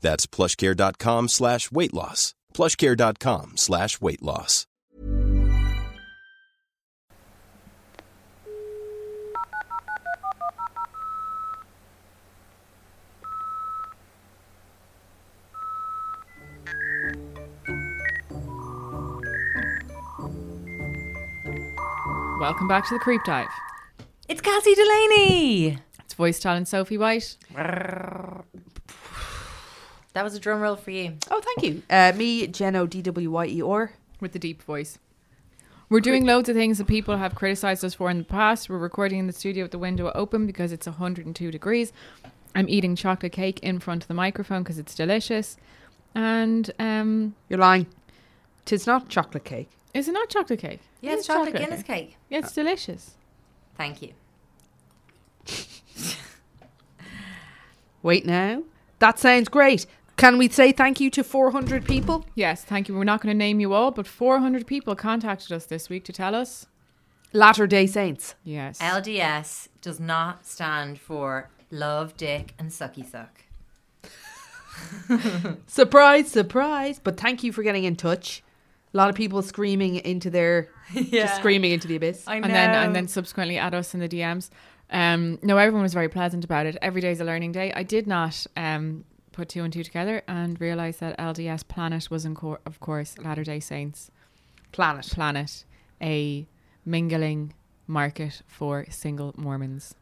That's plushcare.com slash weight loss. plushcare.com slash weight loss. Welcome back to the Creep Dive. It's Cassie Delaney. It's voice talent Sophie White. That was a drum roll for you. Oh, thank you. Uh, me, Jeno, D W Y E R. with the deep voice. We're doing loads of things that people have criticized us for in the past. We're recording in the studio with the window open because it's 102 degrees. I'm eating chocolate cake in front of the microphone because it's delicious. And um, You're lying. Tis not chocolate cake. is it not chocolate cake? Yeah, It it's is chocolate Guinness cake. Yeah, it's delicious. Thank you. Wait now. That sounds great. Can we say thank you to 400 people? Yes, thank you. We're not going to name you all, but 400 people contacted us this week to tell us. Latter day Saints. Yes. LDS does not stand for love, dick, and sucky suck. Surprise, surprise. But thank you for getting in touch. A lot of people screaming into their, just screaming into the abyss. I know. and then and then subsequently at us in the DMs. Um, no, everyone was very pleasant about it. Every day is a learning day. I did not um, put two and two together and realize that LDS Planet was, in cor- of course, Latter Day Saints Planet. Planet, a mingling market for single Mormons.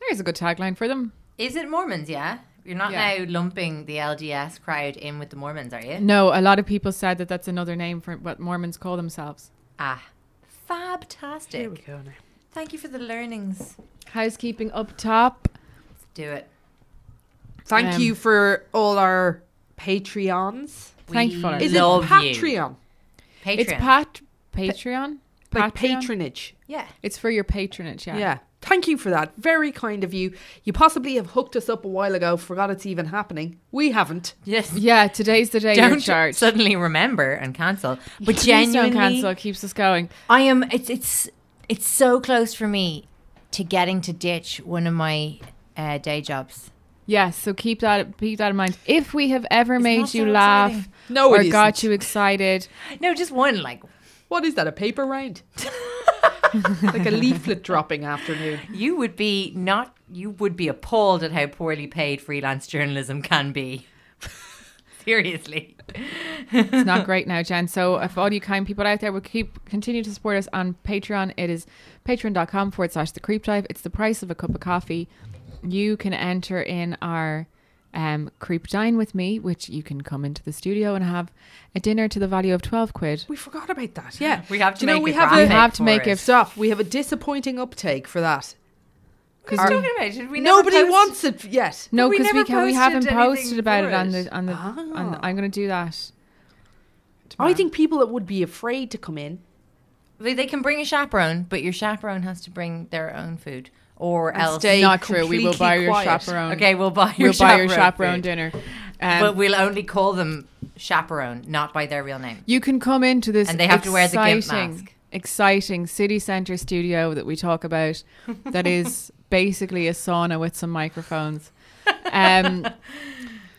There's a good tagline for them. Is it Mormons, yeah? You're not Yeah. now lumping the LDS crowd in with the Mormons, are you? No, a lot of people said that that's another name for what Mormons call themselves. Ah, fabtastic. Here we go now. Thank you for the learnings. Housekeeping up top. Let's do it. Thank Um, you for all our Patreons. Thankful. We Is love it you. Patreon? Patreon. It's pat Patreon. Like patronage. Yeah. It's for your patronage, yeah. Yeah. Thank you for that. Very kind of you. You possibly have hooked us up a while ago, forgot it's even happening. We haven't. Yes. Yeah, today's the day you're charged. suddenly remember and cancel. But Please genuinely, don't cancel. Keeps us going. I am. It's it's it's so close for me to getting to ditch one of my uh, day jobs. Yes, so keep that keep that in mind. If we have ever It's made you so laugh exciting. No, or got isn't. you excited, No, just one. Like What is that? A paper round? like a leaflet dropping afternoon. you would be not. You would be appalled at how poorly paid freelance journalism can be. Seriously. it's not great now, Jen. So if all you kind people out there will keep continue to support us on Patreon, it is patreon.com forward slash the creep dive. It's the price of a cup of coffee. You can enter in our um, creep dine with me, which you can come into the studio and have a dinner to the value of twelve quid. We forgot about that. Yeah, We have to Do you know make we a have We have to make it. a stuff. We have a disappointing uptake for that. What are you talking about? Did we Nobody post- wants it yet. No, because we, never can, we haven't posted about it on the on the. On the I'm going to do that. I think people that would be afraid to come in They, they can bring a chaperone, but your chaperone has to bring their own food, or And else. stay Not true. We will buy your quiet. chaperone. Okay, we'll buy your we'll buy your chaperone chaperone food. dinner. Um, but we'll only call them chaperone, not by their real name. You can come into this And they have to wear the gimp exciting, mask. exciting city center studio that we talk about. that is basically a sauna with some microphones. Um,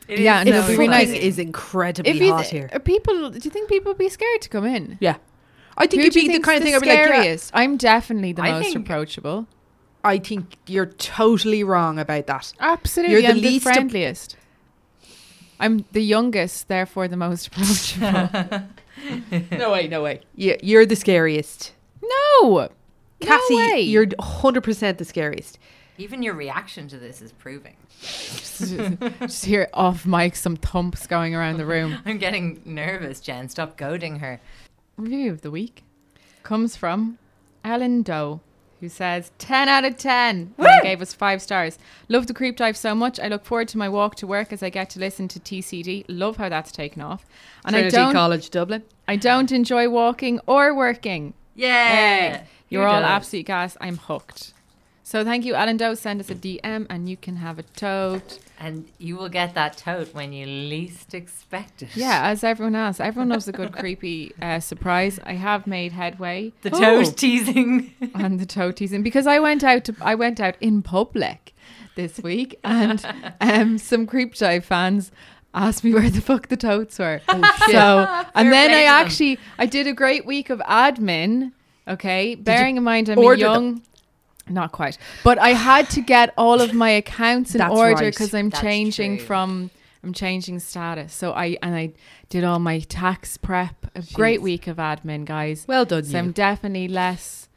It Yeah, is and It it'll be really nice. is incredibly if hot here. are people, do you think people would be scared to come in? Yeah, I think Who it'd be the kind of thing the I'd be like, yeah. I'm definitely the I most think- approachable. I think you're totally wrong about that. Absolutely, You're the I'm the least ap- friendliest. I'm the youngest, therefore the most approachable. no way, no way. You, you're the scariest. no, Cassie, no way. you're 100% the scariest. Even your reaction to this is proving. just hear off mic some thumps going around the room. I'm getting nervous, Jen. Stop goading her. Review of the week comes from Ellen Doe, who says 10 out of 10. And gave us five stars. Love the creep dive so much. I look forward to my walk to work as I get to listen to TCD. Love how that's taken off. And Trinity I don't, College, Dublin. I don't enjoy walking or working. Yeah. You're all absolute gas. I'm hooked. So thank you, Alan Doe. Send us a DM and you can have a tote. And you will get that tote when you least expect it. Yeah, as everyone else. Everyone loves a good creepy uh, surprise. I have made headway The Oh. tote teasing. and the toe teasing because I went out to I went out in public this week and um, some creep dive fans asked me where the fuck the totes were. Oh, shit. So and then I actually I did a great week of admin. Okay, bearing in mind I'm a young. Not quite, but I had to get all of my accounts in That's order right. because I'm That's changing true. from I'm changing status. So I and I did all my tax prep. A great week of admin, guys. Well done, So I'm definitely less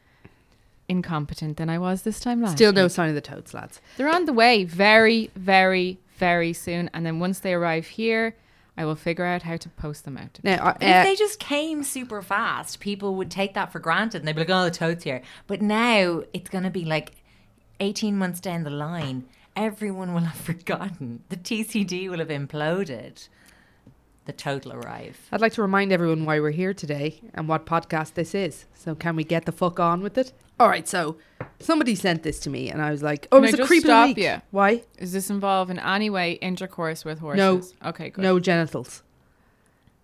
incompetent than I was this time last. Still no week. sign of the toads, lads. They're on the way very, very, very soon. And then once they arrive here, I will figure out how to post them out. Now, uh, if they just came super fast, people would take that for granted and they'd be like, oh, the tote's here. But now it's going to be like 18 months down the line, everyone will have forgotten. The TCD will have imploded. The total arrive. I'd like to remind everyone why we're here today and what podcast this is. So can we get the fuck on with it? All right, so somebody sent this to me and I was like, oh, Can it's I a just creep stop week. you? Why? Does this involve in any way intercourse with horses? No. Okay, good. No genitals.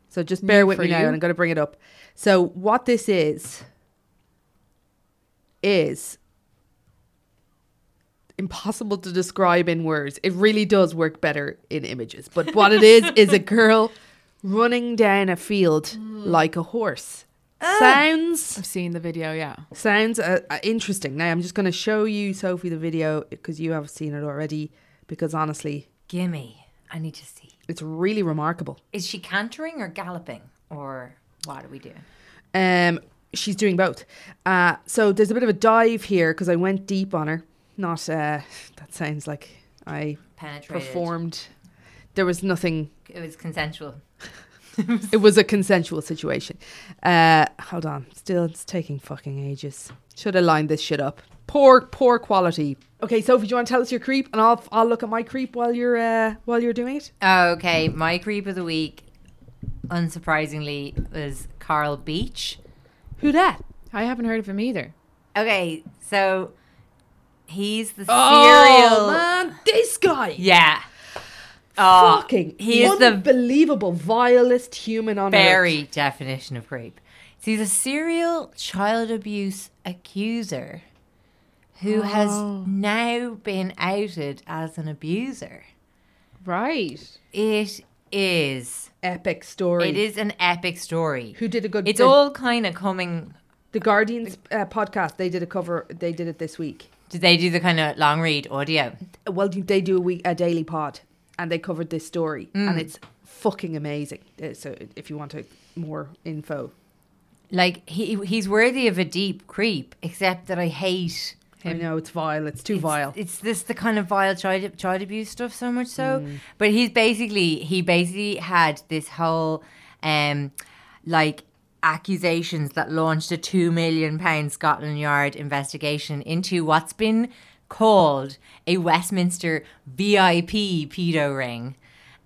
So just bear New with for me now and I'm going to bring it up. So what this is is impossible to describe in words. It really does work better in images. But what it is is a girl running down a field like a horse. Sounds I've seen the video, yeah. sounds uh, uh, interesting. Now I'm just going to show you Sophie the video because you have seen it already because honestly, Gimme. I need to see. it's really remarkable. Is she cantering or galloping? Or what are we doing? Um, she's doing both. Uh, so there's a bit of a dive here because I went deep on her. Not uh, that sounds like I Penetrated. performed. There was nothing. It was consensual. It was a consensual situation. Uh, hold on, still it's taking fucking ages. Should have lined this shit up. Poor, poor quality. Okay, Sophie, do you want to tell us your creep, and I'll I'll look at my creep while you're uh, while you're doing it. Okay, my creep of the week, unsurprisingly, was Carl Beech. Who that? I haven't heard of him either. Okay, so he's the Oh serial. man, this guy. Yeah. Oh, Fucking he is the unbelievable vilest human on earth. very definition of creep. So he's a serial child abuse accuser who has now been outed as an abuser. Right. It is. epic story. It is an epic story. Who did a good? It's the, all kind of coming. the Guardians uh, podcast. They did a cover. They did it this week. Did they do the kind of long read audio? Well, they do a week a daily pod, and they covered this story, Mm. and it's fucking amazing. Uh, So if you want to, more info, Like he he's worthy of a deep creep, except that I hate I know it's vile. It's too it's, vile. It's this the kind of vile child child abuse stuff so much so. Mm. But he's basically he basically had this whole um like accusations that launched a two million pound Scotland Yard investigation into what's been called a Westminster VIP pedo ring.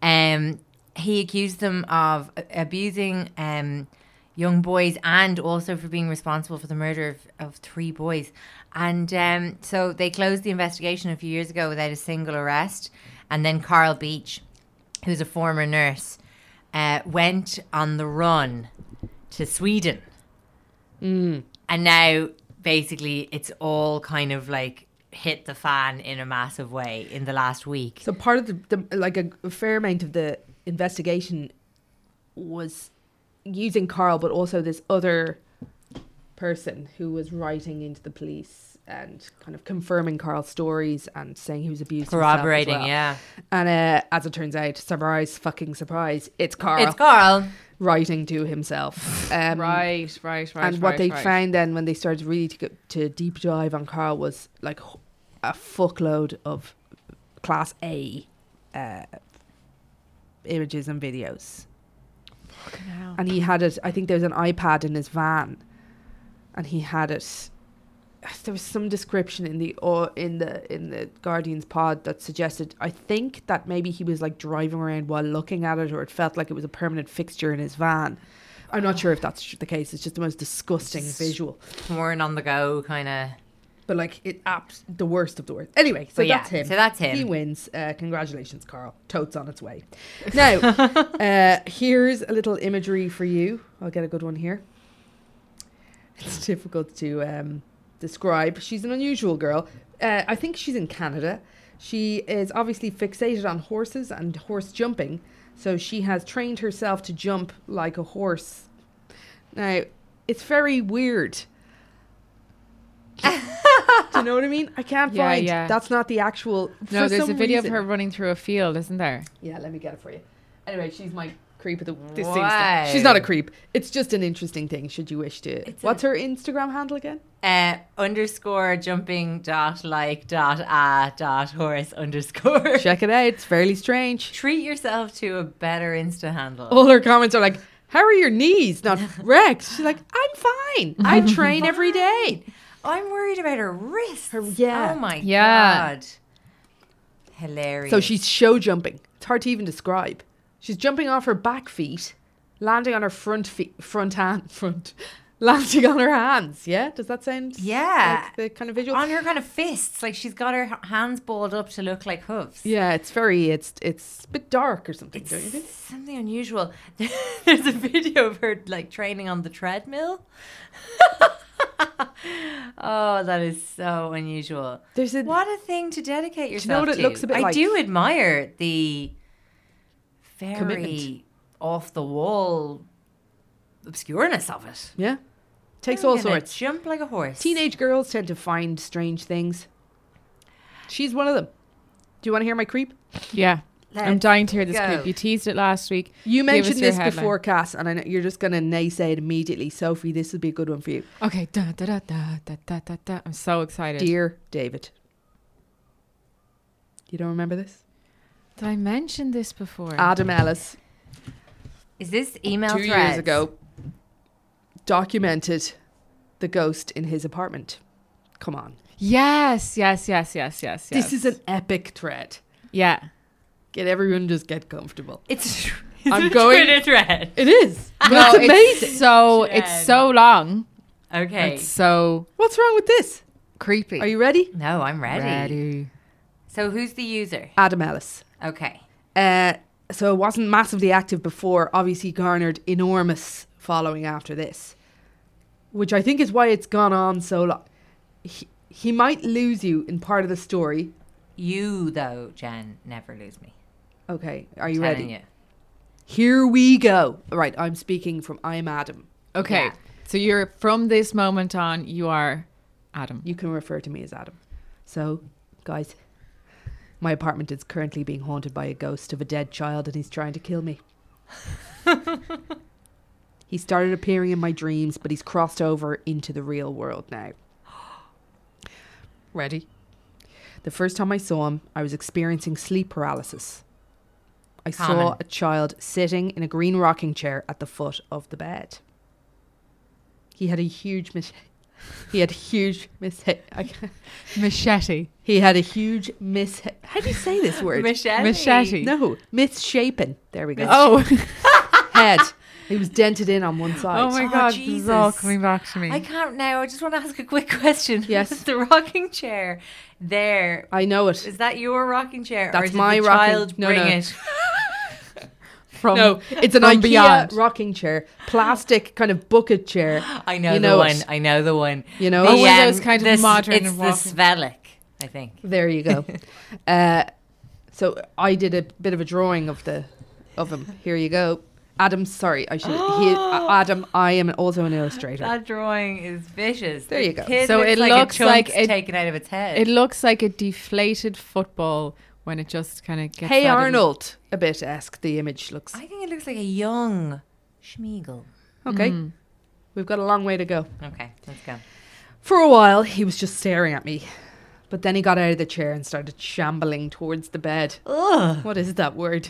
Um he accused them of abusing um young boys and also for being responsible for the murder of, of three boys. And um, so they closed the investigation a few years ago without a single arrest. And then Carl Beech, who's a former nurse, uh, went on the run to Sweden. And now basically it's all kind of like hit the fan in a massive way in the last week. So part of the, the like a, a fair amount of the investigation was using Carl, but also this other person who was writing into the police and kind of confirming Carl's stories and saying he was abused. Corroborating, well. yeah. And uh, as it turns out, surprise, fucking surprise, it's Carl It's Carl. writing to himself. Um, Right, right, right. and what right, they right. found then when they started really to, go, to deep dive on Carl was like a fuckload of class A uh, images and videos. And he had it. I think there was an iPad in his van, and he had it. There was some description in the or in the in the Guardian's pod that suggested. I think that maybe he was like driving around while looking at it, or it felt like it was a permanent fixture in his van. I'm not sure if that's the case. It's just the most disgusting visual. Porn on the go kind of. But like it, abs- the worst of the worst. Anyway, so yeah, that's him. so that's him. He wins. Uh, congratulations, Carl. Totes on its way. Now, uh, here's a little imagery for you. I'll get a good one here. It's difficult to um, describe. She's an unusual girl. Uh, I think she's in Canada. She is obviously fixated on horses and horse jumping. So she has trained herself to jump like a horse. Now, it's very weird. Do you know what I mean? I can't Yeah, find. yeah. That's not the actual. No, for there's a video reason- of her running through a field, isn't there? Yeah, let me get it for you. Anyway, she's my creep of the. This seems Wow. to, she's not a creep. It's just an interesting thing. Should you wish to? It's What's her Instagram handle again? Uh, underscore jumping dot like dot a dot horse underscore. Check it out. It's fairly strange. Treat yourself to a better Insta handle. All her comments are like, "How are your knees not wrecked?" She's like, "I'm fine. I train every day." I'm worried about her wrist. Her- oh yeah. Oh my Yeah. god. Hilarious. So she's show jumping. It's hard to even describe. She's jumping off her back feet, landing on her front feet, front hand, front, landing on her hands. Yeah, does that sound? Yeah. like the kind of visual. on her kind of fists, like she's got her hands balled up to look like hooves. yeah, it's very. It's it's a bit dark or something. don't you think? Something unusual. There's a video of her like training on the treadmill. oh, that is so unusual. There's a What a thing to dedicate yourself you know what it to. looks a bit I like? do admire the very Commitment. off the wall obscureness of it. yeah, takes I'm all sorts. Jump like a horse. Teenage girls tend to find strange things. She's one of them. Do you want to hear my creep? Yeah. I'm dying to hear this go. clip. You teased it last week. You Give mentioned this headline. before, Cass, and I know you're just going to naysay it immediately. Sophie, this would be a good one for you. Okay. Da, da, da, da, da, da, da, da. I'm so excited. Dear David. You don't remember this? Did I mention this before? Adam Ellis, Is this email two threads? years ago, documented the ghost in his apartment. Come on. yes, yes, yes, yes, yes, yes. This is an epic thread. yeah. Get everyone just get comfortable. It's I'm a going- Twitter thread. It is. But No, it's amazing. so it's so long. Okay. It's so What's wrong with this? creepy. Are you ready? no, I'm ready. ready? So who's the user? Adam Ellis. Okay. Uh, so it wasn't massively active before. Obviously, garnered enormous following after this, which I think is why it's gone on so long. He, he might lose you in part of the story. You though, Jen, never lose me. Okay, are you ready? you. Here we go. Right, I'm speaking from I'm Adam. Okay. Yeah. So you're from this moment on, you are Adam. You can refer to me as Adam. So, guys, my apartment is currently being haunted by a ghost of a dead child, and he's trying to kill me. he started appearing in my dreams, but he's crossed over into the real world now. Ready? The first time I saw him, I was experiencing sleep paralysis. I saw a child sitting in a green rocking chair at the foot of the bed. He had a huge mis- he had huge mis- Machete. he had a huge mis How do you say this word? Machete. Machete. no, misshapen. There we go. Oh, head. He was dented in on one oh side. oh my Oh, god, this is all coming back to me. I can't now. I just want to ask a quick question. Yes. the rocking chair there. I know it. Is that your rocking chair? or That's the my rocking- child no, bring no. it? From No, it's an from IKEA beyond. rocking chair, plastic kind of bucket chair. I know You the know one. it. I know the one. You know The? Oh, one of those kind of this- modern It's the Svelik, I think. There you go. uh, so I did a bit of a drawing of the of him. Here you go. Adam, sorry, I should. he, uh, Adam, I am also an illustrator. That drawing is vicious. There you go. So looks it like looks like it- taken out of its head. It looks like a deflated football when it just kind of gets. hey that in- Arnold, a bit esque. The image looks I think it looks like a young Sméagol. okay. Mm. We've got a long way to go. Okay, let's go. For a while, he was just staring at me, but then he got out of the chair and started shambling towards the bed. Ugh. What is that word?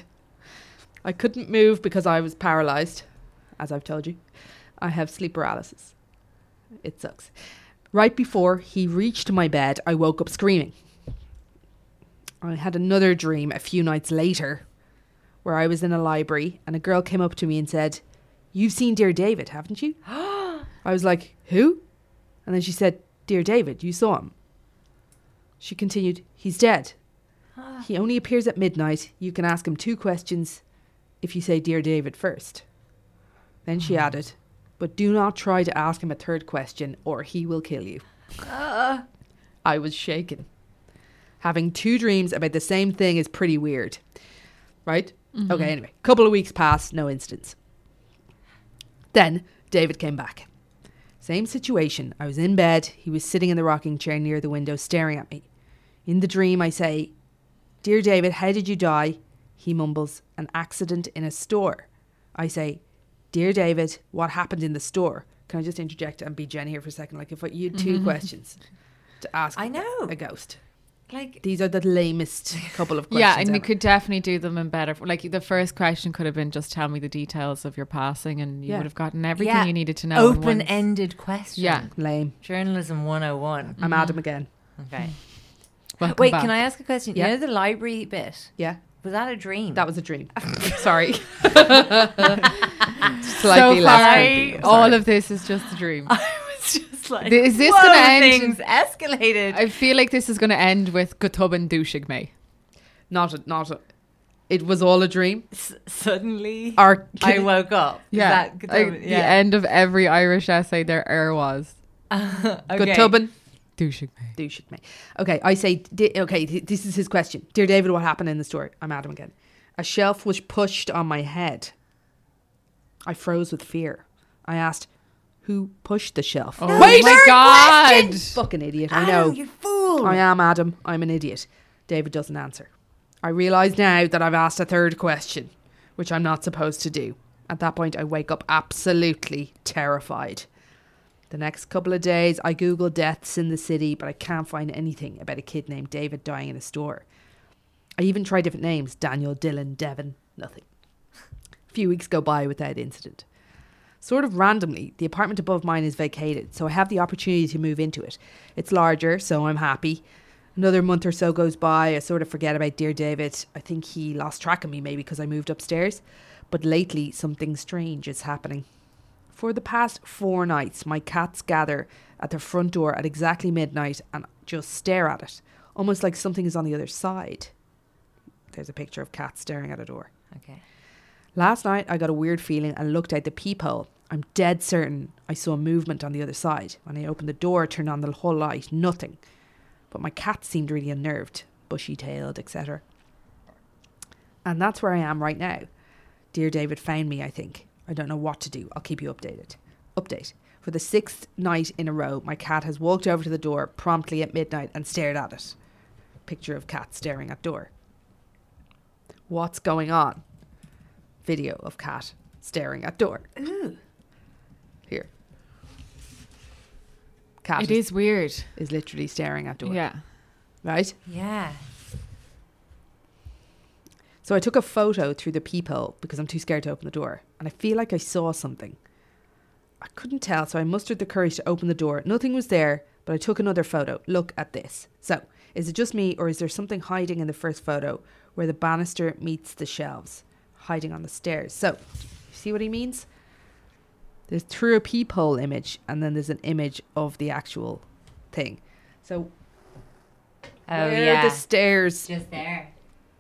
I couldn't move because I was paralyzed, as I've told you. I have sleep paralysis. It sucks. Right before he reached my bed, I woke up screaming. I had another dream a few nights later where I was in a library and a girl came up to me and said, You've seen Dear David, haven't you? I was like, Who? And then she said, Dear David, you saw him. She continued, He's dead. Ah. He only appears at midnight. You can ask him two questions if you say Dear David first. Then she ah. added, But do not try to ask him a third question or he will kill you. Ah. I was shaken. Having two dreams about the same thing is pretty weird. Right? Mm-hmm. Okay, anyway. Couple of weeks passed, no incidents. Then David came back. Same situation. I was in bed. He was sitting in the rocking chair near the window staring at me. In the dream, I say, Dear David, how did you die? He mumbles, An accident in a store. I say, Dear David, what happened in the store? Can I just interject and be Jen here for a second? Like, if I, you had 2 mm-hmm. questions to ask I know. a ghost. Like, These are the lamest couple of questions. Yeah, and you ever. could definitely do them in better. Like the first question could have been just tell me the details of your passing, and you Yeah. would have gotten everything yeah, you needed to know. in one- Open-ended question. Yeah. Lame. Journalism 101. I'm mm-hmm. Adam again. Okay. Welcome Wait, back. can I ask a question? Yeah. You know the library bit? Yeah, Was that a dream? that was a dream. Sorry. So Slightly less far, creepy. all of this is just a dream. I was just like, Is this gonna end- Things escalated. I feel like this is going to end with Gutubin douching me. Not a, not a, it was all a dream. S- suddenly, Our I woke up. Yeah, that good? like the end of every Irish essay, there ever was okay. Good douching me. Do me. Okay, I say. Di- okay, th- this is his question. Dear David, what happened in the story? I'm Adam again. A shelf was pushed on my head. I froze with fear. I asked, "Who pushed the shelf?" Oh my god! Fucking idiot! I Adam, know. you fool. I am Adam. I'm an idiot. David doesn't answer. I realise now that I've asked a third question, which I'm not supposed to do. At that point, I wake up absolutely terrified. The next couple of days, I Google deaths in the city, but I can't find anything about a kid named David dying in a store. I even try different names Daniel, Dylan, Devon, nothing. A few weeks go by without incident. Sort of randomly, the apartment above mine is vacated, so I have the opportunity to move into it. It's larger, so I'm happy. Another month or so goes by, I sort of forget about Dear David. I think he lost track of me maybe because I moved upstairs. But lately, something strange is happening. For the past four nights, my cats gather at the front door at exactly midnight and just stare at it, almost like something is on the other side. There's a picture of cats staring at a door. Okay. Last night, I got a weird feeling and looked out the peephole. I'm dead certain I saw movement on the other side. When I opened the door, turned on the whole light, nothing. But my cat seemed really unnerved, bushy tailed, etc. And that's where I am right now. Dear David found me, I think. I don't know what to do. I'll keep you updated. Update. For the sixth night in a row, my cat has walked over to the door promptly at midnight and stared at it. Picture of cat staring at door. What's going on? Video of cat staring at door. Ooh. Here. cat It is weird. is literally staring at door. Yeah. Right? Yeah. So I took a photo through the peephole because I'm too scared to open the door. And I feel like I saw something. I couldn't tell, so I mustered the courage to open the door. Nothing was there, but I took another photo. Look at this. So, is it just me, or is there something hiding in the first photo where the banister meets the shelves? Hiding on the stairs. So, see what he means? There's through a peephole image, and then there's an image of the actual thing. So, Oh where yeah. the stairs Just there.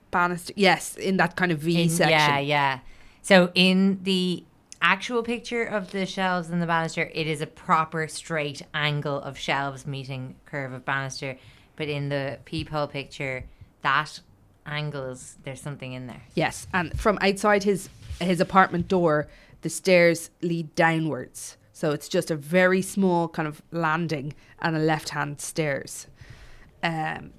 banister. Yes, in that kind of V In- section. Yeah, yeah. So in the actual picture of the shelves and the banister, it is a proper straight angle of shelves meeting curve of banister. But in the peephole picture, that angle is there's something in there. Yes, and from outside his his apartment door, the stairs lead downwards. So it's just a very small kind of landing and a left-hand stairs. Um.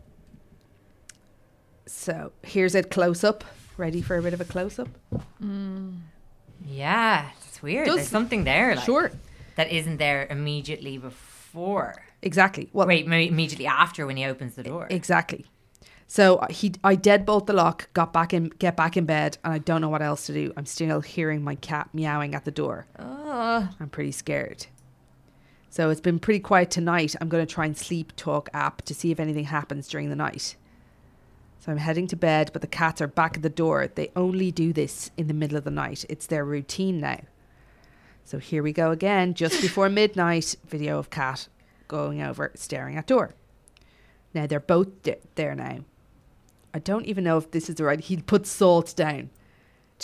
So here's a close up. Ready for a bit of a close up? Yeah, it's weird. Does- there's something there, like, Sure. that isn't there immediately before. Exactly. Well, Wait, immediately after when he opens the door. Exactly. So uh, he, I deadbolt the lock, got back in, get back in bed, and I don't know what else to do. I'm still hearing my cat meowing at the door. Oh, I'm pretty scared. So it's been pretty quiet tonight. I'm going to try and sleep talk app to see if anything happens during the night. So I'm heading to bed, but the cats are back at the door. They only do this in the middle of the night. It's their routine now. So here we go again, just before midnight. Video of cat going over, staring at door. Now they're both d- there now. I don't even know if this is the right. He put salt down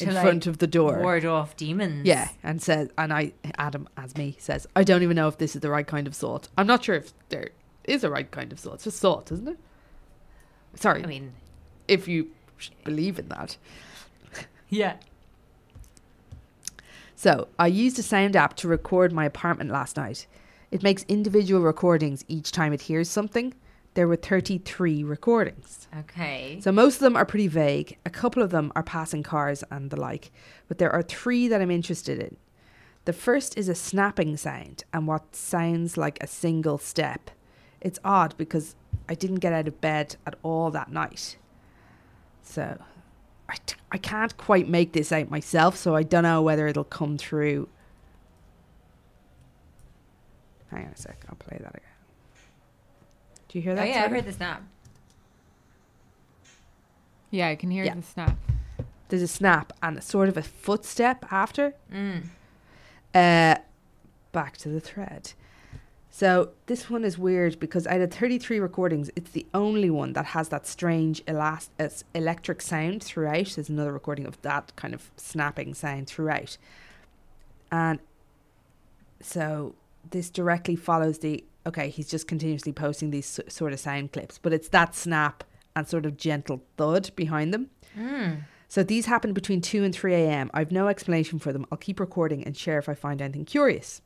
in like, front of the door. ward off demons. Yeah, and says, and I, Adam, as me, says, I don't even know if this is the right kind of salt. I'm not sure if there is a right kind of salt. It's just salt, isn't it? Sorry, I mean, if you believe in that. yeah. So I used a sound app to record my apartment last night. It makes individual recordings each time it hears something. There were 33 recordings. Okay. So most of them are pretty vague. A couple of them are passing cars and the like, but there are three that I'm interested in. The first is a snapping sound and what sounds like a single step. It's odd because I didn't get out of bed at all that night. So I, t- I can't quite make this out myself, so I don't know whether it'll come through. Hang on a sec, I'll play that again. Do you hear that? Oh that? yeah, I sort of? heard the snap. Yeah, I can hear Yeah. the snap. there's a snap and a sort of a footstep after. Mm. Uh, back to the thread. So this one is weird because out of 33 recordings, it's the only one that has that strange elast- uh, electric sound throughout. There's another recording of that kind of snapping sound throughout. And so this directly follows the okay, he's just continuously posting these sort of sound clips, but it's that snap and sort of gentle thud behind them. Hmm. So these happened between 2 and 3 a.m. I've no explanation for them. I'll keep recording and share if I find anything curious.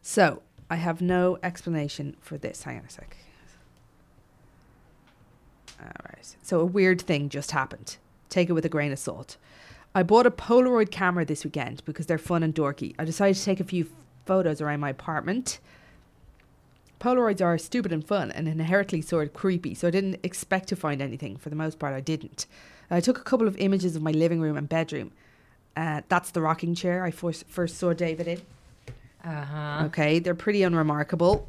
So I have no explanation for this. Hang on a sec. All right. So a weird thing just happened. Take it with a grain of salt. I bought a Polaroid camera this weekend because they're fun and dorky. I decided to take a few photos around my apartment. Polaroids are stupid and fun and inherently sort of creepy, so I didn't expect to find anything. For the most part, I didn't. I took a couple of images of my living room and bedroom. Uh, that's the rocking chair I first, first saw David in. Uh huh. Okay, they're pretty unremarkable.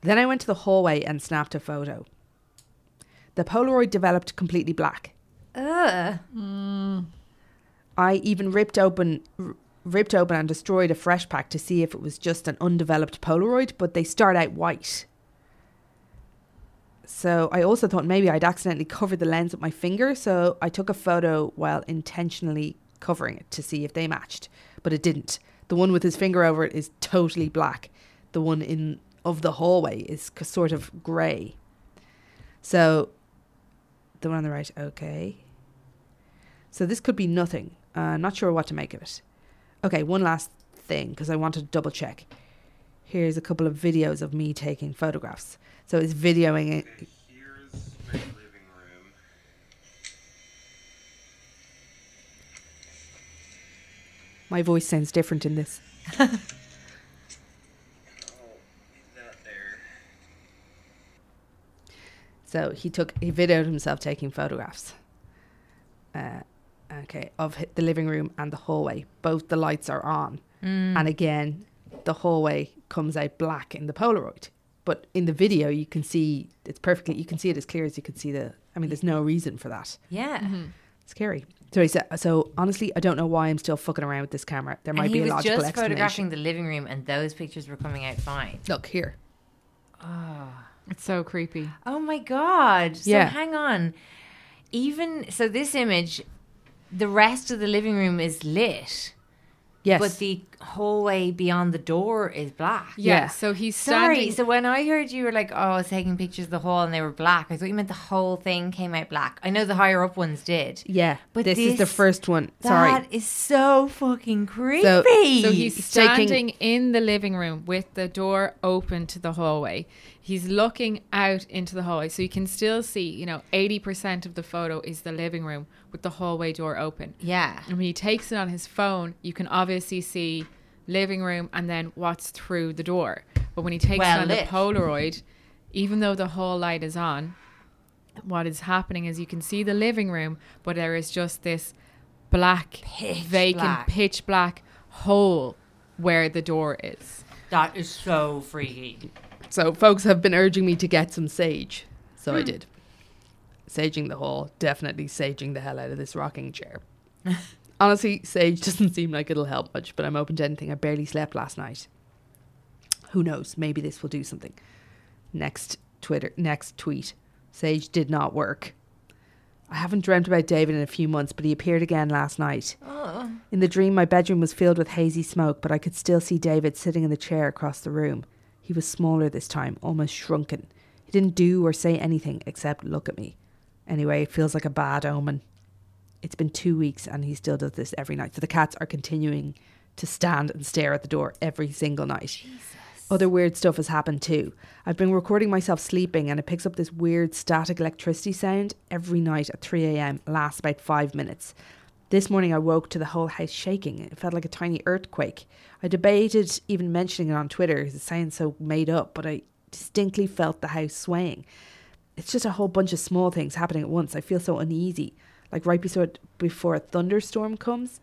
Then I went to the hallway and snapped a photo. The Polaroid developed completely black. Ugh. I even ripped open r- ripped open and destroyed a fresh pack to see if it was just an undeveloped Polaroid, but they start out white. So I also thought maybe I'd accidentally covered the lens with my finger, so I took a photo while intentionally covering it to see if they matched, but it didn't. The one with his finger over it is totally black. The one in of the hallway is sort of grey. So the one on the right, okay. So this could be nothing. Uh, not sure what to make of it. Okay, one last thing because I wanted to double check. Here's a couple of videos of me taking photographs. So it's videoing it. Here's my living room. My voice sounds different in this. Oh, he's not there. So he took he videoed himself taking photographs. Uh, okay, of the living room and the hallway. Both the lights are on, and again, the hallway comes out black in the Polaroid. But in the video, you can see it's perfectly. You can see it as clear as you can see the. I mean, there's no reason for that. Yeah. Scary. So he said. So honestly, I don't know why I'm still fucking around with this camera. There might and be he a was logical just explanation. photographing the living room, and those pictures were coming out fine. Look here. Ah. It's so creepy. Oh my god! So Yeah. hang on. Even so, this image, the rest of the living room is lit, Yes. but the hallway beyond the door is black. Yeah. Yeah. So he's Sorry. So when I heard you were like, "Oh, I was taking pictures of the hall and they were black," I thought you meant the whole thing came out black. I know the higher up ones did. yeah. But this, is the first one. Sorry. That is so fucking creepy. So- So he's He's taking- standing in the living room with the door open to the hallway. He's looking out into the hallway. So you can still see, you know, 80% of the photo is the living room with the hallway door open. yeah. And when he takes it on his phone, you can obviously see living room and then what's through the door. But when he takes Well it on lit. the Polaroid, even though the whole light is on, what is happening is you can see the living room, but there is just this black, Pitch vacant, black. pitch black hole where the door is. That is so freaky. So folks have been urging me to get some sage. So I hmm. did. Saging the hall, definitely saging the hell out of this rocking chair. Honestly, sage doesn't seem like it'll help much, but I'm open to anything. I barely slept last night. Who knows? Maybe this will do something. Next Twitter, next tweet. Sage did not work. I haven't dreamt about David in a few months, but he appeared again last night. Oh. In the dream, my bedroom was filled with hazy smoke, but I could still see David sitting in the chair across the room. He was smaller this time, almost shrunken. He didn't do or say anything except look at me. Anyway, it feels like a bad omen. It's been two weeks and he still does this every night. So the cats are continuing to stand and stare at the door every single night. Other weird stuff has happened too. I've been recording myself sleeping and it picks up this weird static electricity sound every night at 3 a.m. lasts about five minutes. This morning I woke to the whole house shaking. It felt like a tiny earthquake. I debated even mentioning it on Twitter because it sounds so made up, but I distinctly felt the house swaying. It's just a whole bunch of small things happening at once. I feel so uneasy. Like right before, before a thunderstorm comes,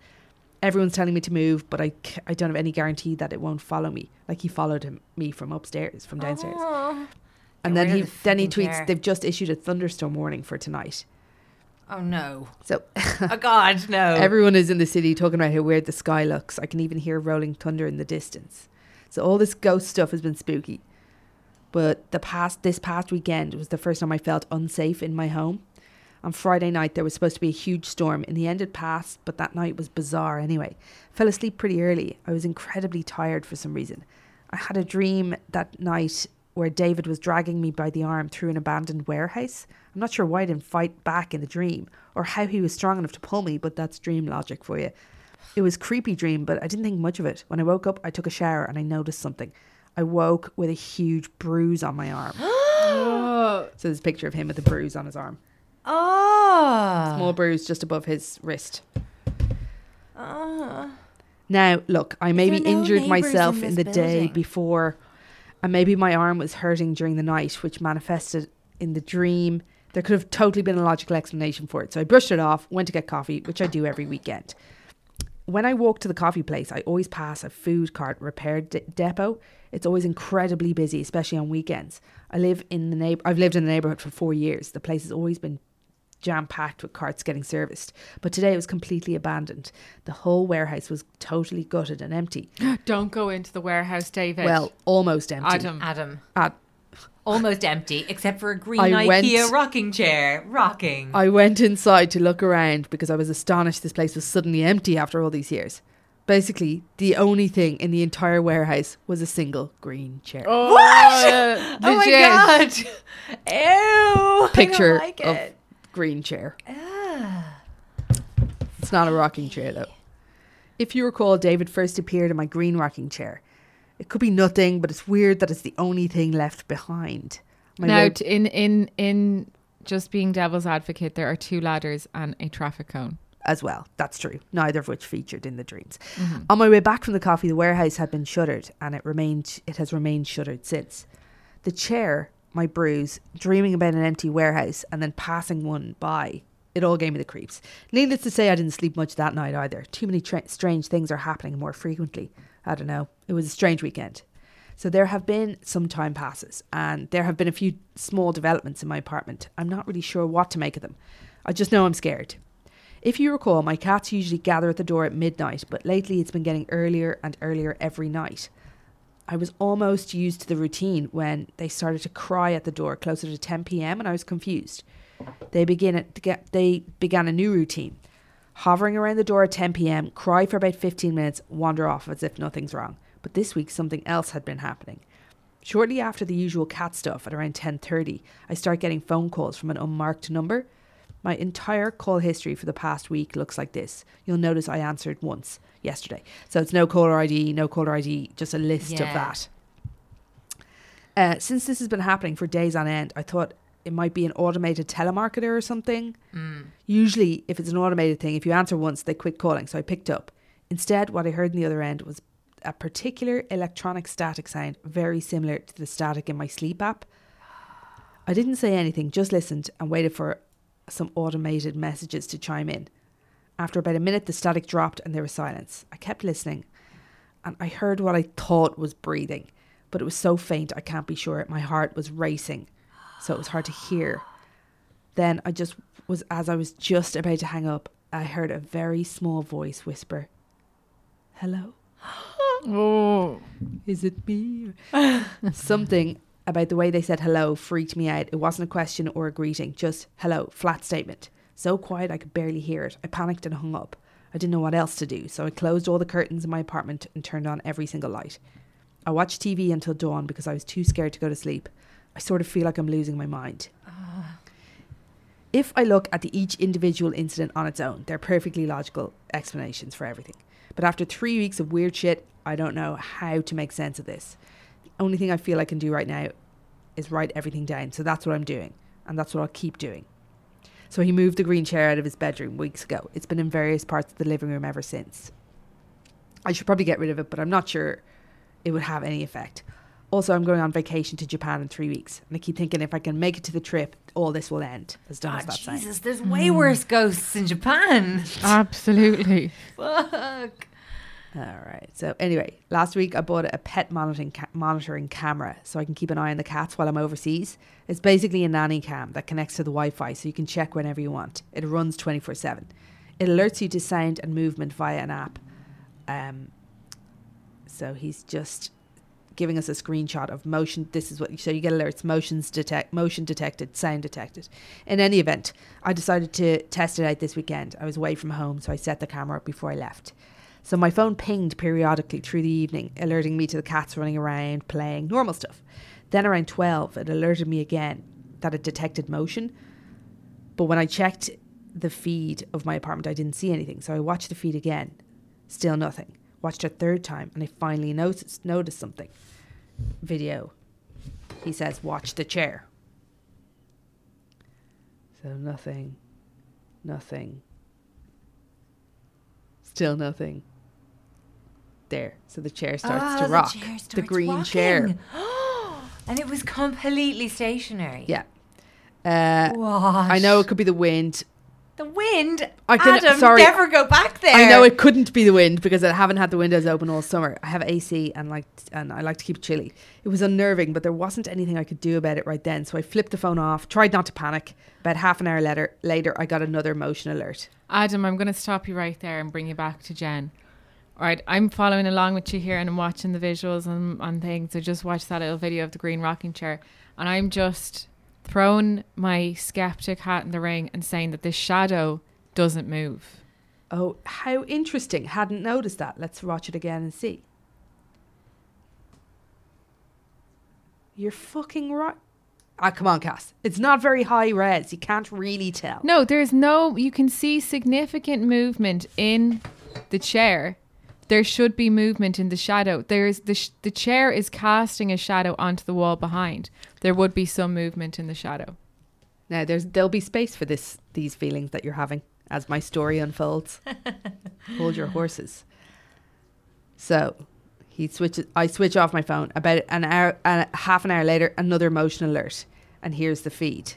everyone's telling me to move, but I, I don't have any guarantee that it won't follow me. Like he followed him, me from upstairs, from downstairs. and then he the then he tweets they've just issued a thunderstorm warning for tonight. Oh no. So Oh God, no. everyone is in the city talking about how weird the sky looks. I can even hear rolling thunder in the distance. So all this ghost stuff has been spooky. But the past this past weekend was the first time I felt unsafe in my home. On Friday night there was supposed to be a huge storm. In the end it passed, but that night was bizarre anyway. Fell asleep pretty early. I was incredibly tired for some reason. I had a dream that night where David was dragging me by the arm through an abandoned warehouse. I'm not sure why I didn't fight back in the dream or how he was strong enough to pull me, but that's dream logic for you. It was creepy dream, but I didn't think much of it. When I woke up, I took a shower and I noticed something. I woke with a huge bruise on my arm. so there's a picture of him with a bruise on his arm. oh. Small bruise just above his wrist. Oh. Now, look, I maybe no injured myself in in, the day before, and maybe my arm was hurting during the night, which manifested in the dream. There could have totally been a logical explanation for it. So I brushed it off, went to get coffee, which I do every weekend. When I walk to the coffee place, I always pass a food cart repair de- depot. It's always incredibly busy, especially on weekends. I live in the neighbor. I've lived in the neighborhood for four years. The place has always been jam packed with carts getting serviced. But today it was completely abandoned. The whole warehouse was totally gutted and empty. Don't go into the warehouse, David. Well, almost empty. Adam. Adam. Uh, Almost empty, except for a green I IKEA went- rocking chair. Rocking. I went inside to look around because I was astonished this place was suddenly empty after all these years. Basically, the only thing in the entire warehouse was a single green chair. Oh, uh, oh my god. Ew. Picture I don't like of it. green chair. It's not a rocking chair though. If you recall, David first appeared in my green rocking chair. It could be nothing, but it's weird that it's the only thing left behind. My Now, road- in in in just being devil's advocate, there are two ladders and a traffic cone. as well. That's true. Neither of which featured in the dreams. Mm-hmm. On my way back from the coffee, the warehouse had been shuttered, and it remained. It has remained shuttered since. The chair, my bruise, dreaming about an empty warehouse, and then passing one by. It all gave me the creeps. Needless to say, I didn't sleep much that night either. Too many tra- strange things are happening more frequently. I don't know. It was a strange weekend. So there have been some time passes, and there have been a few small developments in my apartment. I'm not really sure what to make of them. I just know I'm scared. If you recall, my cats usually gather at the door at midnight, but lately it's been getting earlier and earlier every night. I was almost used to the routine when they started to cry at the door closer to 10 p.m. and I was confused. They begin get they began a new routine. Hovering around the door at 10 p.m., cry for about 15 minutes, wander off as if nothing's wrong. But this week something else had been happening. Shortly after the usual cat stuff at around 10:30, I start getting phone calls from an unmarked number. My entire call history for the past week looks like this. You'll notice I answered once yesterday. So it's no caller ID, no caller ID, just a list of that. Uh, since this has been happening for days on end, I thought it might be an automated telemarketer or something. Mm. Usually, if it's an automated thing, if you answer once, they quit calling. So I picked up. Instead, what I heard in the other end was a particular electronic static sound, very similar to the static in my sleep app. I didn't say anything, just listened and waited for some automated messages to chime in. After about a minute, the static dropped and there was silence. I kept listening and I heard what I thought was breathing, but it was so faint I can't be sure. My heart was racing, so it was hard to hear. Then I just was, as I was just about to hang up, I heard a very small voice whisper, Hello? Oh, Is it me? Something about the way they said hello freaked me out. It wasn't a question or a greeting, just hello, flat statement. So quiet I could barely hear it. I panicked and hung up. I didn't know what else to do, so I closed all the curtains in my apartment and turned on every single light. I watched TV until dawn because I was too scared to go to sleep. I sort of feel like I'm losing my mind. Ah. If I look at the each individual incident on its own, they're perfectly logical explanations for everything. But after three weeks of weird shit, I don't know how to make sense of this. The only thing I feel I can do right now is write everything down. So that's what I'm doing. And that's what I'll keep doing. So he moved the green chair out of his bedroom weeks ago. It's been in various parts of the living room ever since. I should probably get rid of it, but I'm not sure it would have any effect. Also, I'm going on vacation to Japan in three weeks, and I keep thinking if I can make it to the trip, all this will end. As dumb as that sounds. Jesus, there's way worse ghosts in Japan. absolutely. Fuck. All right. So anyway, last week I bought a pet monitoring ca- monitoring camera so I can keep an eye on the cats while I'm overseas. It's basically a nanny cam that connects to the Wi-Fi so you can check whenever you want. It runs 24/7. It alerts you to sound and movement via an app. Um so he's just giving us a screenshot of motion. This is what you so you get alerts, motions detect, motion detected, sound detected. In any event, I decided to test it out this weekend. I was away from home, so I set the camera up before I left. So my phone pinged periodically through the evening, alerting me to the cats running around, playing, normal stuff. Then around 12, it alerted me again that it detected motion. But when I checked the feed of my apartment, I didn't see anything. So I watched the feed again, still nothing. Watched a third time, and I finally noticed, noticed something. Video. He says, Watch the chair. So nothing, nothing, still nothing. There. So the chair starts Ah, to the rock. chair The, starts green chair. and it was completely stationary. Yeah. Uh? I know it could be the wind. The wind. I can- Adam, sorry. never go back there. I know it couldn't be the wind because I haven't had the windows open all summer. I have AC and like and I like to keep it chilly. It was unnerving, but there wasn't anything I could do about it right then. So I flipped the phone off, tried not to panic. About half an hour later, later I got another motion alert. Adam, I'm going to stop you right there and bring you back to Jen. All right, I'm following along with you here and I'm watching the visuals and, and things. I just watched that little video of the green rocking chair and I'm just throwing my skeptic hat in the ring and saying that this shadow doesn't move. Oh, how interesting! Hadn't noticed that. Let's watch it again and see. You're fucking right. Ah, come on, Cass. It's not very high res. You can't really tell. No, there's no, you can see significant movement in the chair. There should be movement in the shadow. There's the, sh- the chair is casting a shadow onto the wall behind. There would be some movement in the shadow. Now there's there'll be space for this these feelings that you're having. as my story unfolds. Hold your horses. So he switches. I switch off my phone. About an hour, and half an hour later, another motion alert, and here's the feed.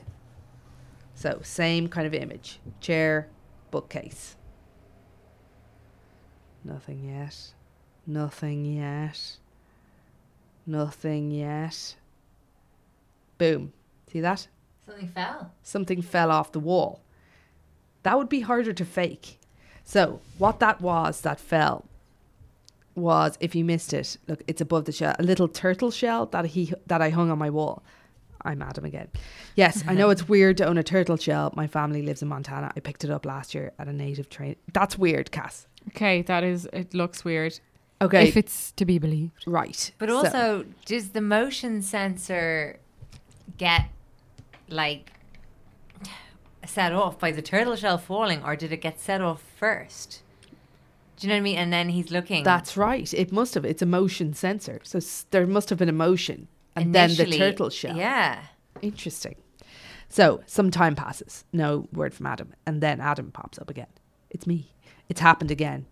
So same kind of image: chair, bookcase. Nothing yet. Nothing yet. Nothing yet. Boom. See that? Something fell. Something fell off the wall. That would be harder to fake. So, what that was that fell was, if you missed it, look, it's above the shell, a little turtle shell that he that I hung on my wall. I'm Adam again. Yes, I know it's weird to own a turtle shell. My family lives in Montana. I picked it up last year at a native train. That's weird, Cass. Okay, that is. It looks weird. Okay, If it's to be believed. right. But So- also, does the motion sensor get like set off by the turtle shell falling, or did it get set off first? Do you know what I mean? And then he's looking. That's right. It must have. It's a motion sensor. So s- there must have been a motion. And then the turtle shell. Yeah. Interesting. So some time passes. No word from Adam. And then Adam pops up again. It's me. It's happened again.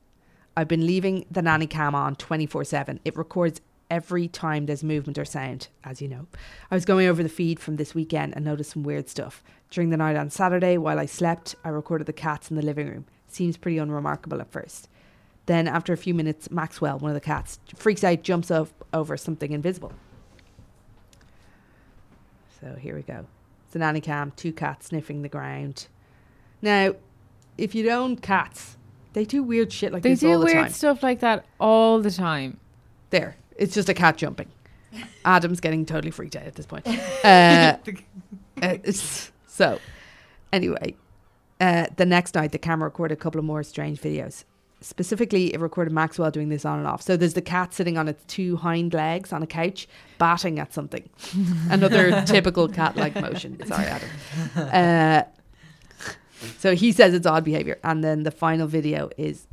I've been leaving the nanny cam on 24 7. It records every time there's movement or sound, as you know. I was going over the feed from this weekend and noticed some weird stuff. During the night on Saturday, while I slept, I recorded the cats in the living room. Seems pretty unremarkable at first. Then, after a few minutes, Maxwell, one of the cats, freaks out, jumps up over something invisible. So here we go. It's a nanny cam, two cats sniffing the ground. Now, if you own cats, they do weird shit like They this do all the weird time. stuff like that all the time. There, it's just a cat jumping. Adam's getting totally freaked out at this point. Uh, uh, so, anyway, uh, the next night the camera recorded a couple of more strange videos. Specifically, it recorded Maxwell doing this on and off. So there's the cat sitting on its two hind legs on a couch, batting at something. Another typical cat-like motion. Sorry, Adam. So he says it's odd behavior, and then the final video is